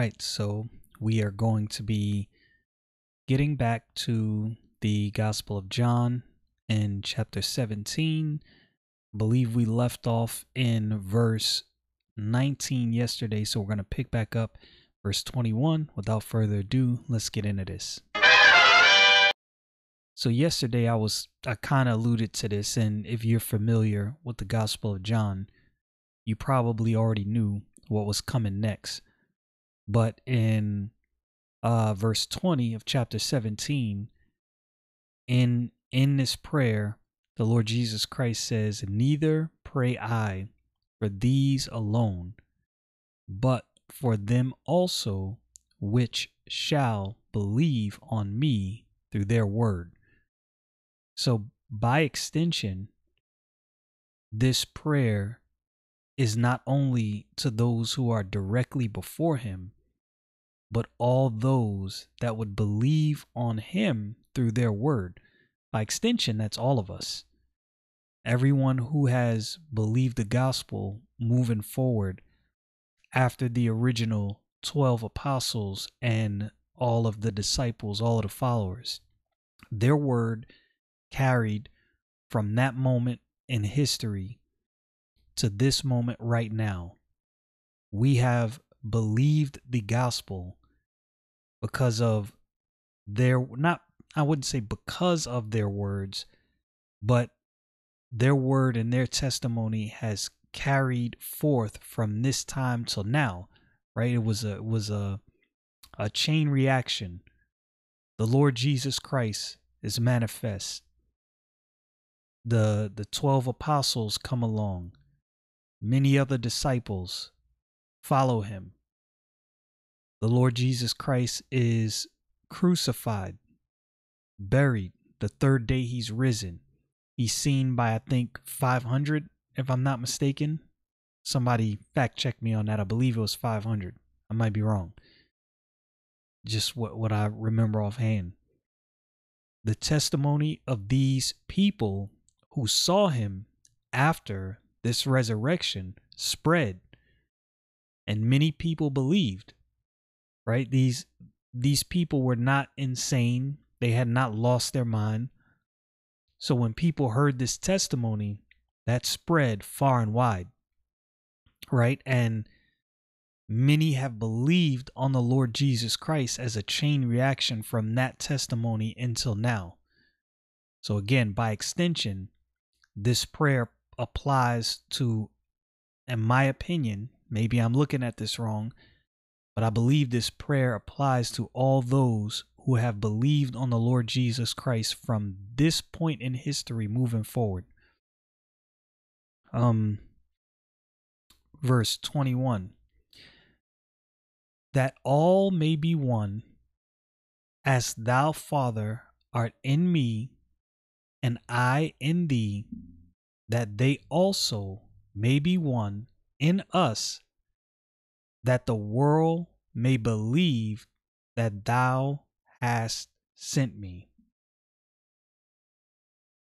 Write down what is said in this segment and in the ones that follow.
Right, so we are going to be getting back to the Gospel of John in chapter 17. I believe we left off in verse 19 yesterday, so we're going to pick back up verse 21. Without further ado, let's get into this. So yesterday I was I kind of alluded to this and if you're familiar with the Gospel of John, you probably already knew what was coming next. But in uh, verse 20 of chapter 17, in in this prayer, the Lord Jesus Christ says, Neither pray I for these alone, but for them also which shall believe on me through their word. So, by extension, this prayer is not only to those who are directly before him, but all those that would believe on him through their word. By extension, that's all of us. Everyone who has believed the gospel moving forward after the original 12 apostles and all of the disciples, all of the followers, their word carried from that moment in history to this moment right now. We have believed the gospel because of their not I wouldn't say because of their words, but their word and their testimony has carried forth from this time till now, right? It was a it was a a chain reaction. The Lord Jesus Christ is manifest. The the 12 apostles come along. Many other disciples follow him the Lord Jesus Christ is crucified, buried. The third day he's risen. He's seen by, I think, 500, if I'm not mistaken. Somebody fact check me on that. I believe it was 500. I might be wrong. Just what, what I remember offhand. The testimony of these people who saw him after this resurrection spread, and many people believed right? These these people were not insane. They had not lost their mind. So when people heard this testimony, that spread far and wide. Right? And many have believed on the Lord Jesus Christ as a chain reaction from that testimony until now. So again, by extension, this prayer applies to in my opinion, maybe I'm looking at this wrong, but I believe this prayer applies to all those who have believed on the Lord Jesus Christ from this point in history moving forward. Um verse 21 that all may be one as thou father art in me and I in thee that they also may be one in us that the world may believe that thou hast sent me.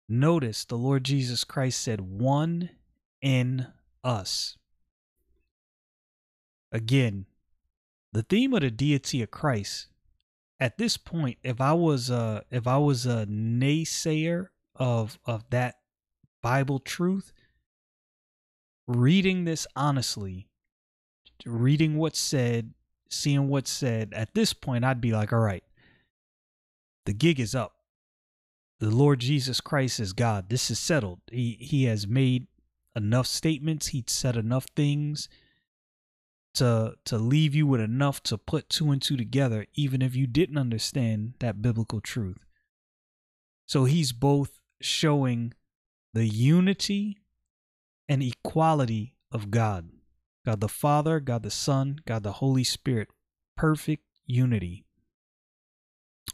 Notice the Lord Jesus Christ said, one in us. Again, the theme of the deity of Christ. At this point, if I was a if I was a naysayer of of that Bible truth, reading this honestly reading what's said, seeing what's said, at this point, I'd be like, all right, the gig is up. The Lord Jesus Christ is God. This is settled. He he has made enough statements. He'd said enough things to to leave you with enough to put two and two together, even if you didn't understand that biblical truth. So he's both showing the unity and equality of God. God the Father, God the Son, God the Holy Spirit. Perfect unity.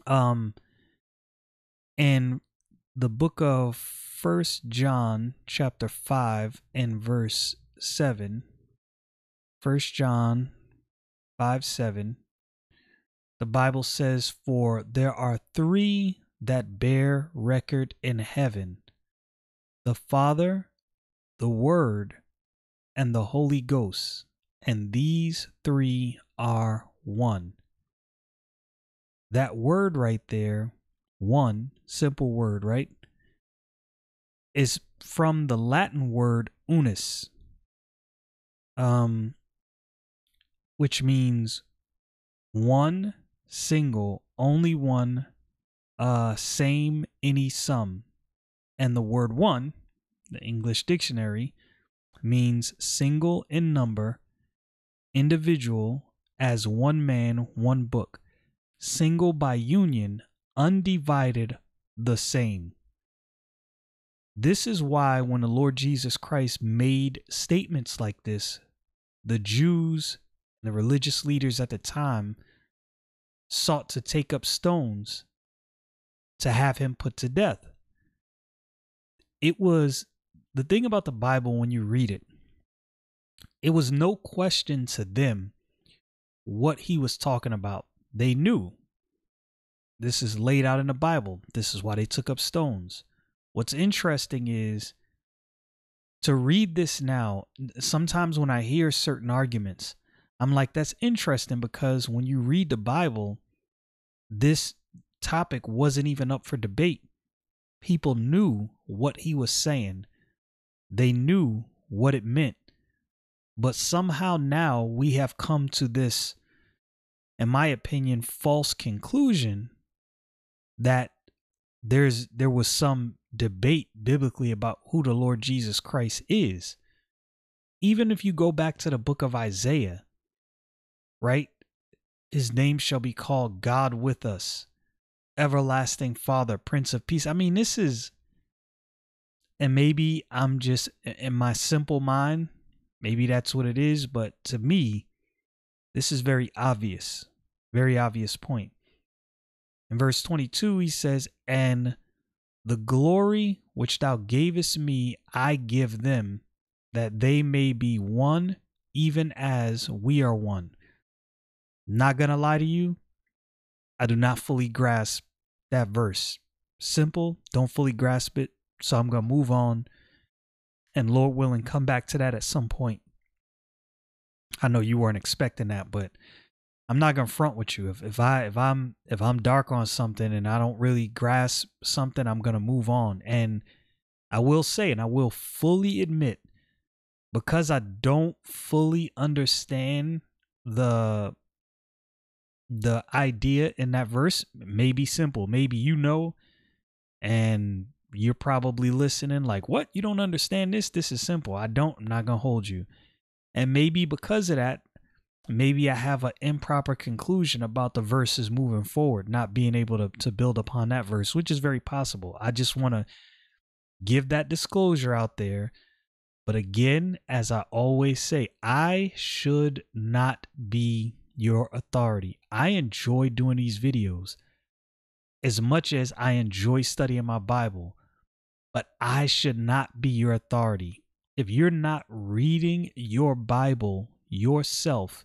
Um and the book of First John chapter 5 and verse 7. First John 5 7. The Bible says, For there are three that bear record in heaven the Father, the Word, and the Holy Ghost, and these three are one. That word right there, one, simple word, right? Is from the Latin word unus, um, which means one, single, only one, uh, same, any, some. And the word one, the English dictionary, means single in number, individual as one man, one book, single by union, undivided, the same. This is why when the Lord Jesus Christ made statements like this, the Jews, and the religious leaders at the time, sought to take up stones to have him put to death. It was the thing about the Bible when you read it, it was no question to them what he was talking about. They knew. This is laid out in the Bible. This is why they took up stones. What's interesting is to read this now, sometimes when I hear certain arguments, I'm like, that's interesting because when you read the Bible, this topic wasn't even up for debate. People knew what he was saying, they knew what it meant. But somehow now we have come to this, in my opinion, false conclusion that there's there was some debate biblically about who the Lord Jesus Christ is. Even if you go back to the book of Isaiah, right? His name shall be called God with us, everlasting Father, Prince of Peace. I mean, this is, and maybe I'm just in my simple mind, maybe that's what it is, but to me, this is very obvious, very obvious point. In verse 22, he says, And the glory which thou gavest me, I give them, that they may be one, even as we are one. Not gonna lie to you, I do not fully grasp that verse. Simple, don't fully grasp it, so I'm gonna move on. And Lord willing, come back to that at some point. I know you weren't expecting that, but I'm not gonna front with you. If if I if I'm if I'm dark on something and I don't really grasp something, I'm gonna move on. And I will say, and I will fully admit, because I don't fully understand the the idea in that verse may be simple. Maybe you know, and you're probably listening like, "What? You don't understand this? This is simple." I don't. I'm not gonna hold you. And maybe because of that, maybe I have an improper conclusion about the verses moving forward, not being able to, to build upon that verse, which is very possible. I just want to give that disclosure out there. But again, as I always say, I should not be your authority. I enjoy doing these videos as much as I enjoy studying my Bible, but I should not be your authority. If you're not reading your Bible yourself,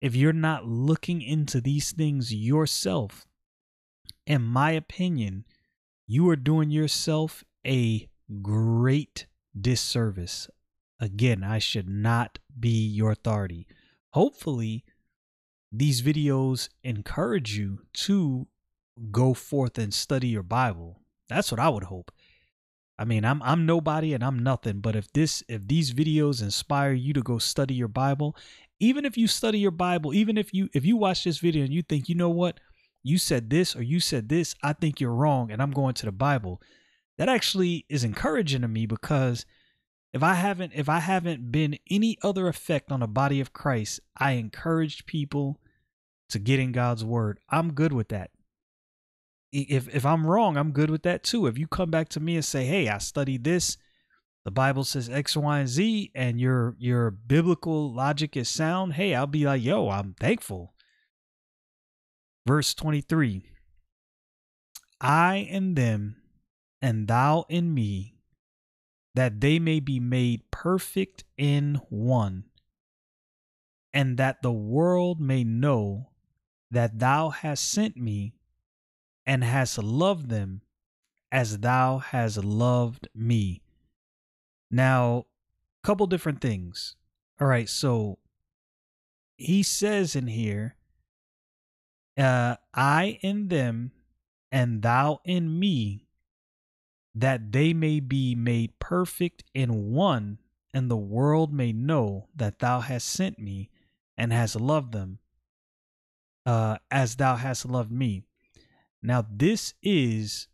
if you're not looking into these things yourself, in my opinion, you are doing yourself a great disservice. Again, I should not be your authority. Hopefully, these videos encourage you to go forth and study your Bible. That's what I would hope. I mean, I'm I'm nobody and I'm nothing, but if this if these videos inspire you to go study your Bible even if you study your Bible, even if you if you watch this video and you think, you know what, you said this or you said this, I think you're wrong and I'm going to the Bible. That actually is encouraging to me because if I haven't if I haven't been any other effect on the body of Christ, I encouraged people to get in God's word. I'm good with that. If if I'm wrong, I'm good with that too. If you come back to me and say, "Hey, I studied this the Bible says X, Y, and Z, and your your biblical logic is sound, hey, I'll be like, yo, I'm thankful. Verse 23 I in them, and thou in me, that they may be made perfect in one, and that the world may know that thou hast sent me and hast loved them as thou hast loved me. Now, couple different things. All right, so he says in here, uh, I in them and thou in me, that they may be made perfect in one, and the world may know that thou hast sent me and hast loved them uh, as thou hast loved me. Now, this is,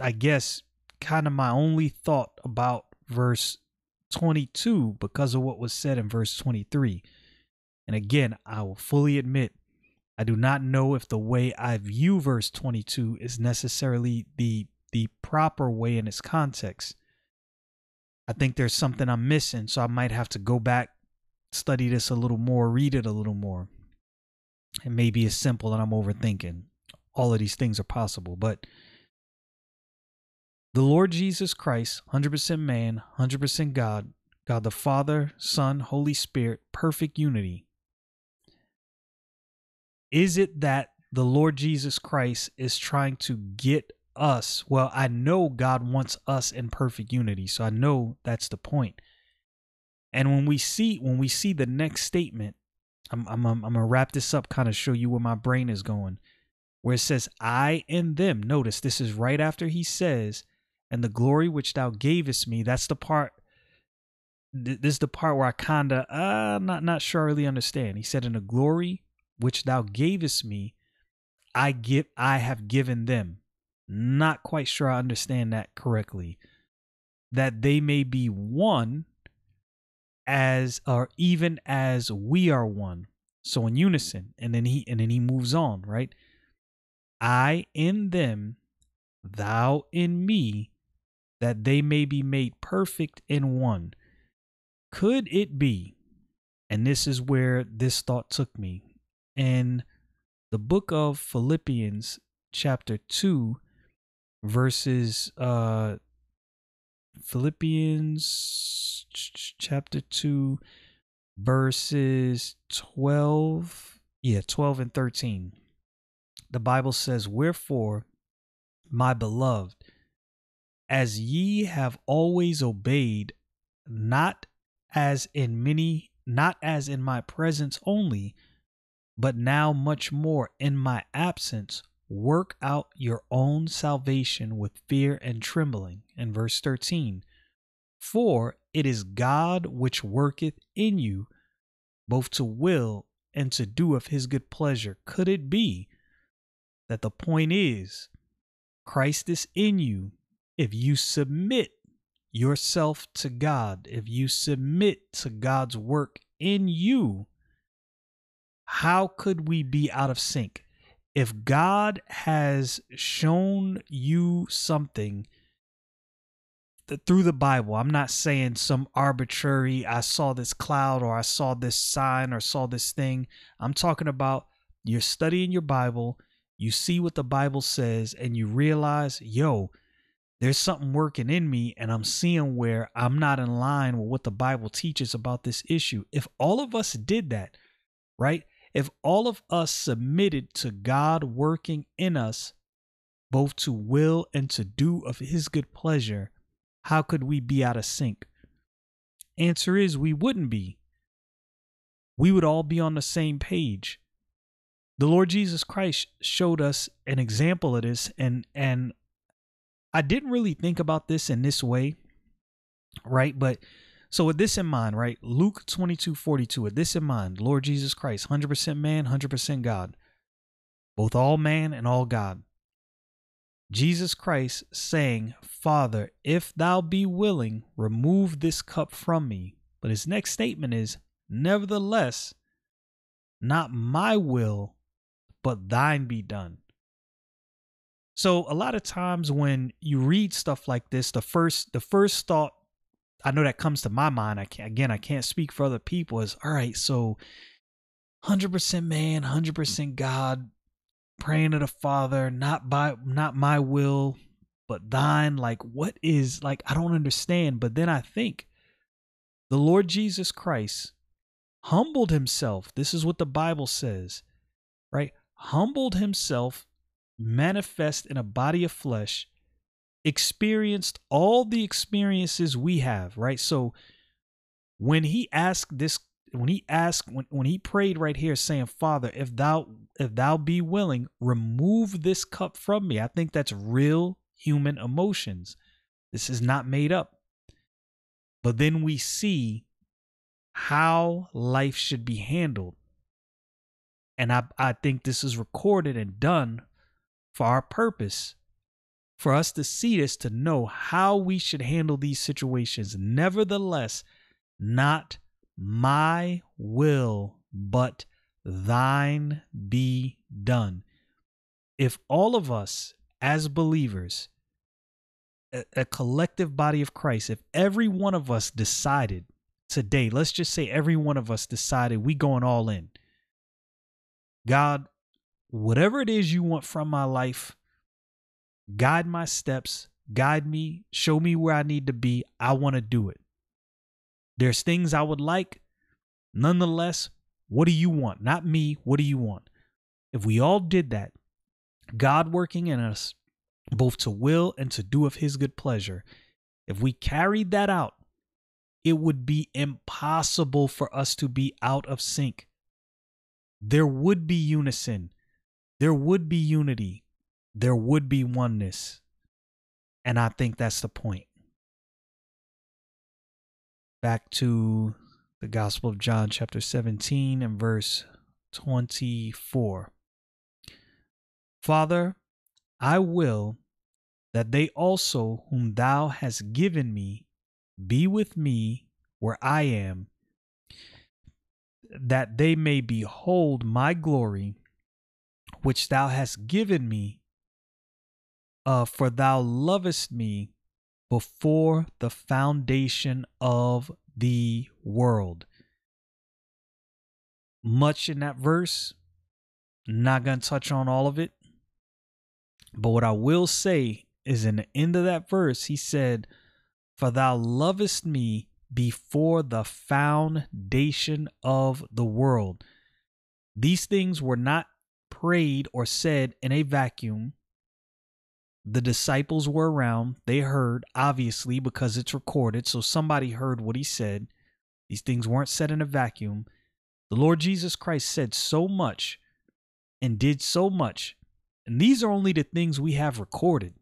I guess, kind of my only thought about verse 22 because of what was said in verse 23. And again, I will fully admit, I do not know if the way I view verse 22 is necessarily the the proper way in its context. I think there's something I'm missing, so I might have to go back, study this a little more, read it a little more. It may be as simple and I'm overthinking. All of these things are possible, but the Lord Jesus Christ, 100% man, 100% God, God the Father, Son, Holy Spirit, perfect unity. Is it that the Lord Jesus Christ is trying to get us? Well, I know God wants us in perfect unity, so I know that's the point. And when we see when we see the next statement, I'm I'm I'm, I'm gonna wrap this up, kind of show you where my brain is going, where it says, "I and them." Notice this is right after he says, and the glory which thou gavest me. That's the part. This is the part where I kinda, uh, not not sure I really understand. He said, "In the glory which thou gavest me, I give, I have given them." Not quite sure I understand that correctly. That they may be one, as or even as we are one. So in unison, and then he and then he moves on, right? I in them, thou in me, that they may be made perfect in one. Could it be, and this is where this thought took me, in the book of Philippians, chapter 2, verses, uh, Philippians chapter 2, verses 12, yeah, 12 and 13. The Bible says, Wherefore, my beloved, as ye have always obeyed, not as in many, not as in my presence only, but now much more in my absence, work out your own salvation with fear and trembling. In verse 13, for it is God which worketh in you, both to will and to do of his good pleasure. Could it be that the point is, Christ is in you, if you submit yourself to God, if you submit to God's work in you, how could we be out of sync? If God has shown you something through the Bible, I'm not saying some arbitrary, I saw this cloud or I saw this sign or saw this thing. I'm talking about you're studying your Bible, you see what the Bible says, and you realize, yo, there's something working in me and I'm seeing where I'm not in line with what the Bible teaches about this issue. If all of us did that, right? If all of us submitted to God working in us, both to will and to do of his good pleasure, how could we be out of sync? Answer is we wouldn't be. We would all be on the same page. The Lord Jesus Christ showed us an example of this and and I didn't really think about this in this way, right? But so with this in mind, right? Luke 22 42, with this in mind, Lord Jesus Christ, 100% man, 100% God, both all man and all God. Jesus Christ saying, Father, if thou be willing, remove this cup from me. But his next statement is, Nevertheless, not my will, but thine be done. So a lot of times when you read stuff like this, the first the first thought I know that comes to my mind. I can't again I can't speak for other people. Is all right, so hundred percent man, hundred percent God, praying to the Father, not by not my will, but thine. Like, what is like I don't understand. But then I think the Lord Jesus Christ humbled himself. This is what the Bible says, right? Humbled himself, manifest in a body of flesh, experienced all the experiences we have, right? So when he asked this when he asked when, when he prayed right here saying father if thou if thou be willing remove this cup from me i think that's real human emotions. This is not made up. But then we see how life should be handled and i i think this is recorded and done for our purpose for us to see this, to know how we should handle these situations. Nevertheless, not my will, but thine be done. If all of us as believers, a, a, collective body of Christ, if every one of us decided today, let's just say every one of us decided we going all in. God, whatever it is you want from my life, guide my steps, guide me, show me where I need to be. I want to do it. There's things I would like. Nonetheless, what do you want? Not me. What do you want? If we all did that, God working in us, both to will and to do of his good pleasure, if we carried that out, it would be impossible for us to be out of sync. There would be unison. There would be unity there would be oneness. And I think that's the point. Back to the Gospel of John, chapter 17, and verse 24. Father, I will that they also, whom thou hast given me, be with me where I am, that they may behold my glory, which thou hast given me uh, for thou lovest me before the foundation of the world. Much in that verse, not to touch on all of it. But what I will say is in the end of that verse, he said, For thou lovest me before the foundation of the world. These things were not prayed or said in a vacuum. The disciples were around. They heard, obviously, because it's recorded. So somebody heard what he said. These things weren't said in a vacuum. The Lord Jesus Christ said so much and did so much. And these are only the things we have recorded.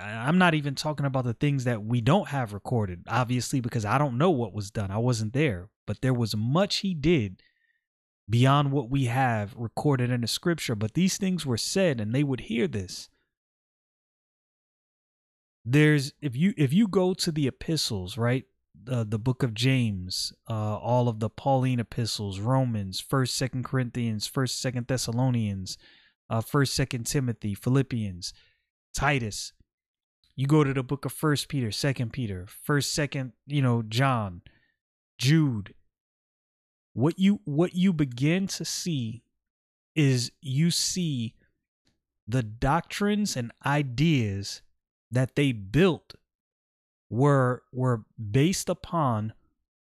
I'm not even talking about the things that we don't have recorded, obviously, because I don't know what was done. I wasn't there. But there was much he did beyond what we have recorded in the scripture. But these things were said, and they would hear this there's if you if you go to the epistles right uh, the book of james uh, all of the pauline epistles romans first second corinthians first second thessalonians uh, first second timothy philippians titus you go to the book of first peter second peter first second you know john jude what you what you begin to see is you see the doctrines and ideas that they built were were based upon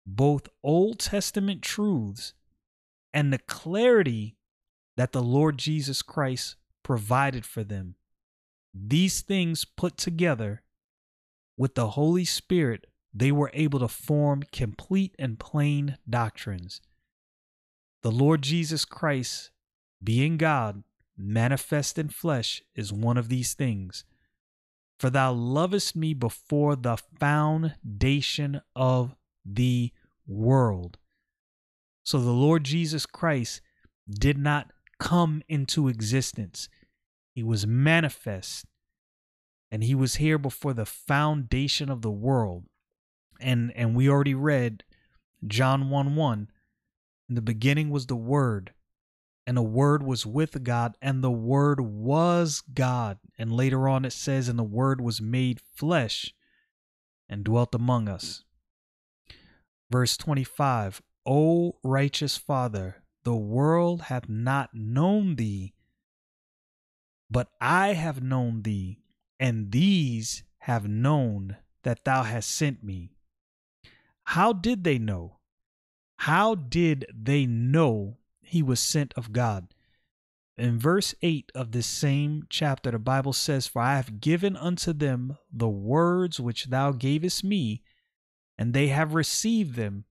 both Old Testament truths and the clarity that the Lord Jesus Christ provided for them. These things put together with the Holy Spirit, they were able to form complete and plain doctrines. The Lord Jesus Christ, being God, manifest in flesh, is one of these things. For thou lovest me before the foundation of the world. So the Lord Jesus Christ did not come into existence, he was manifest. And he was here before the foundation of the world. And and we already read John 1 1. In the beginning was the Word, and the Word was with God, and the Word was God. And later on it says, and the Word was made flesh and dwelt among us. Verse 25 O righteous Father, the world hath not known thee, but I have known thee, and these have known that thou hast sent me. How did they know? How did they know he was sent of God? In verse 8 of this same chapter, the Bible says, For I have given unto them the words which thou gavest me, and they have received them,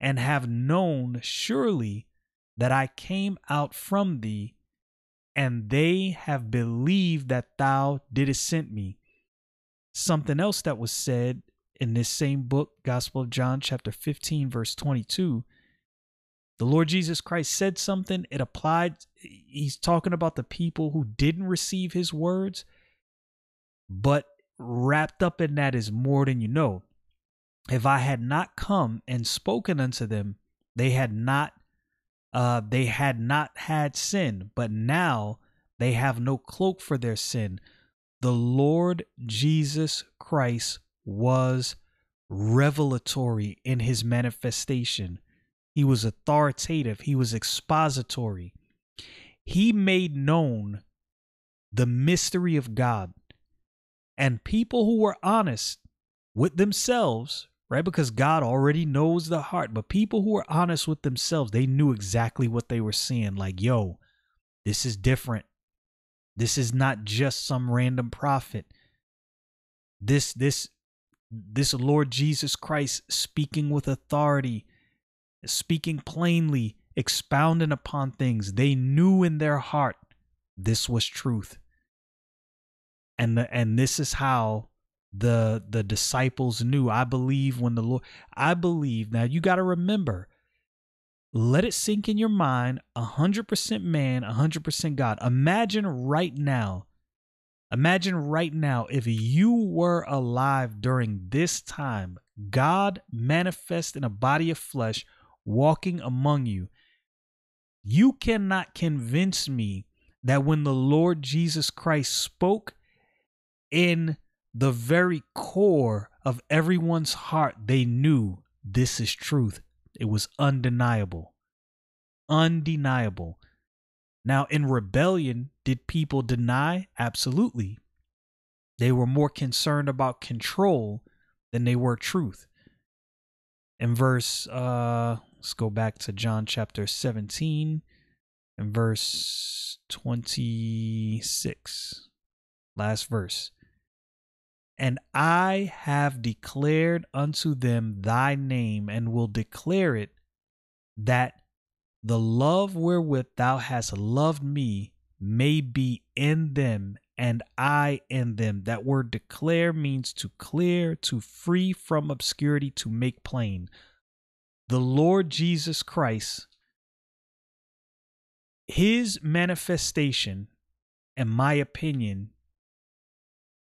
and have known surely that I came out from thee, and they have believed that thou didst send me. Something else that was said in this same book, Gospel of John, chapter 15, verse 22 the Lord Jesus Christ said something, it applied. He's talking about the people who didn't receive his words, but wrapped up in that is more than you know. If I had not come and spoken unto them, they had not uh they had not had sin, but now they have no cloak for their sin. The Lord Jesus Christ was revelatory in his manifestation. He was authoritative. He was expository. He made known the mystery of God. And people who were honest with themselves, right? Because God already knows the heart, but people who were honest with themselves, they knew exactly what they were seeing. Like, yo, this is different. This is not just some random prophet. This, this, this Lord Jesus Christ speaking with authority speaking plainly, expounding upon things they knew in their heart this was truth. And the, and this is how the the disciples knew. I believe when the Lord I believe now you got to remember let it sink in your mind 100% man, 100% God. Imagine right now Imagine right now if you were alive during this time, God manifest in a body of flesh walking among you. You cannot convince me that when the Lord Jesus Christ spoke in the very core of everyone's heart, they knew this is truth. It was undeniable. Undeniable. Now, in rebellion, did people deny? Absolutely. They were more concerned about control than they were truth. In verse uh Let's go back to John chapter 17 and verse 26. Last verse. And I have declared unto them thy name, and will declare it, that the love wherewith thou hast loved me may be in them, and I in them. That word declare means to clear, to free from obscurity, to make plain the Lord Jesus Christ, his manifestation, in my opinion,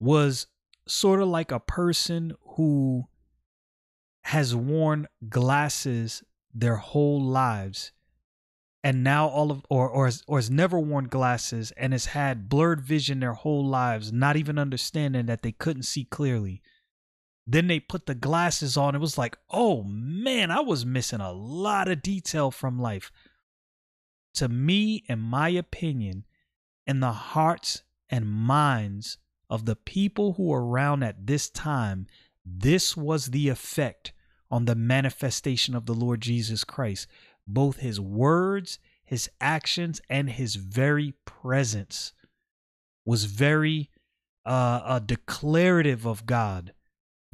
was sort of like a person who has worn glasses their whole lives and now all of or or has, or has never worn glasses and has had blurred vision their whole lives not even understanding that they couldn't see clearly then they put the glasses on. It was like, oh man, I was missing a lot of detail from life. To me, in my opinion, in the hearts and minds of the people who were around at this time, this was the effect on the manifestation of the Lord Jesus Christ. Both his words, his actions, and his very presence was very uh, uh declarative of God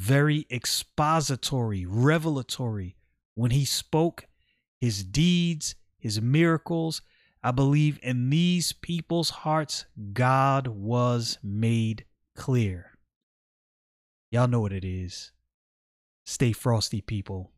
very expository, revelatory. When he spoke, his deeds, his miracles, I believe in these people's hearts, God was made clear. Y'all know what it is. Stay frosty, people.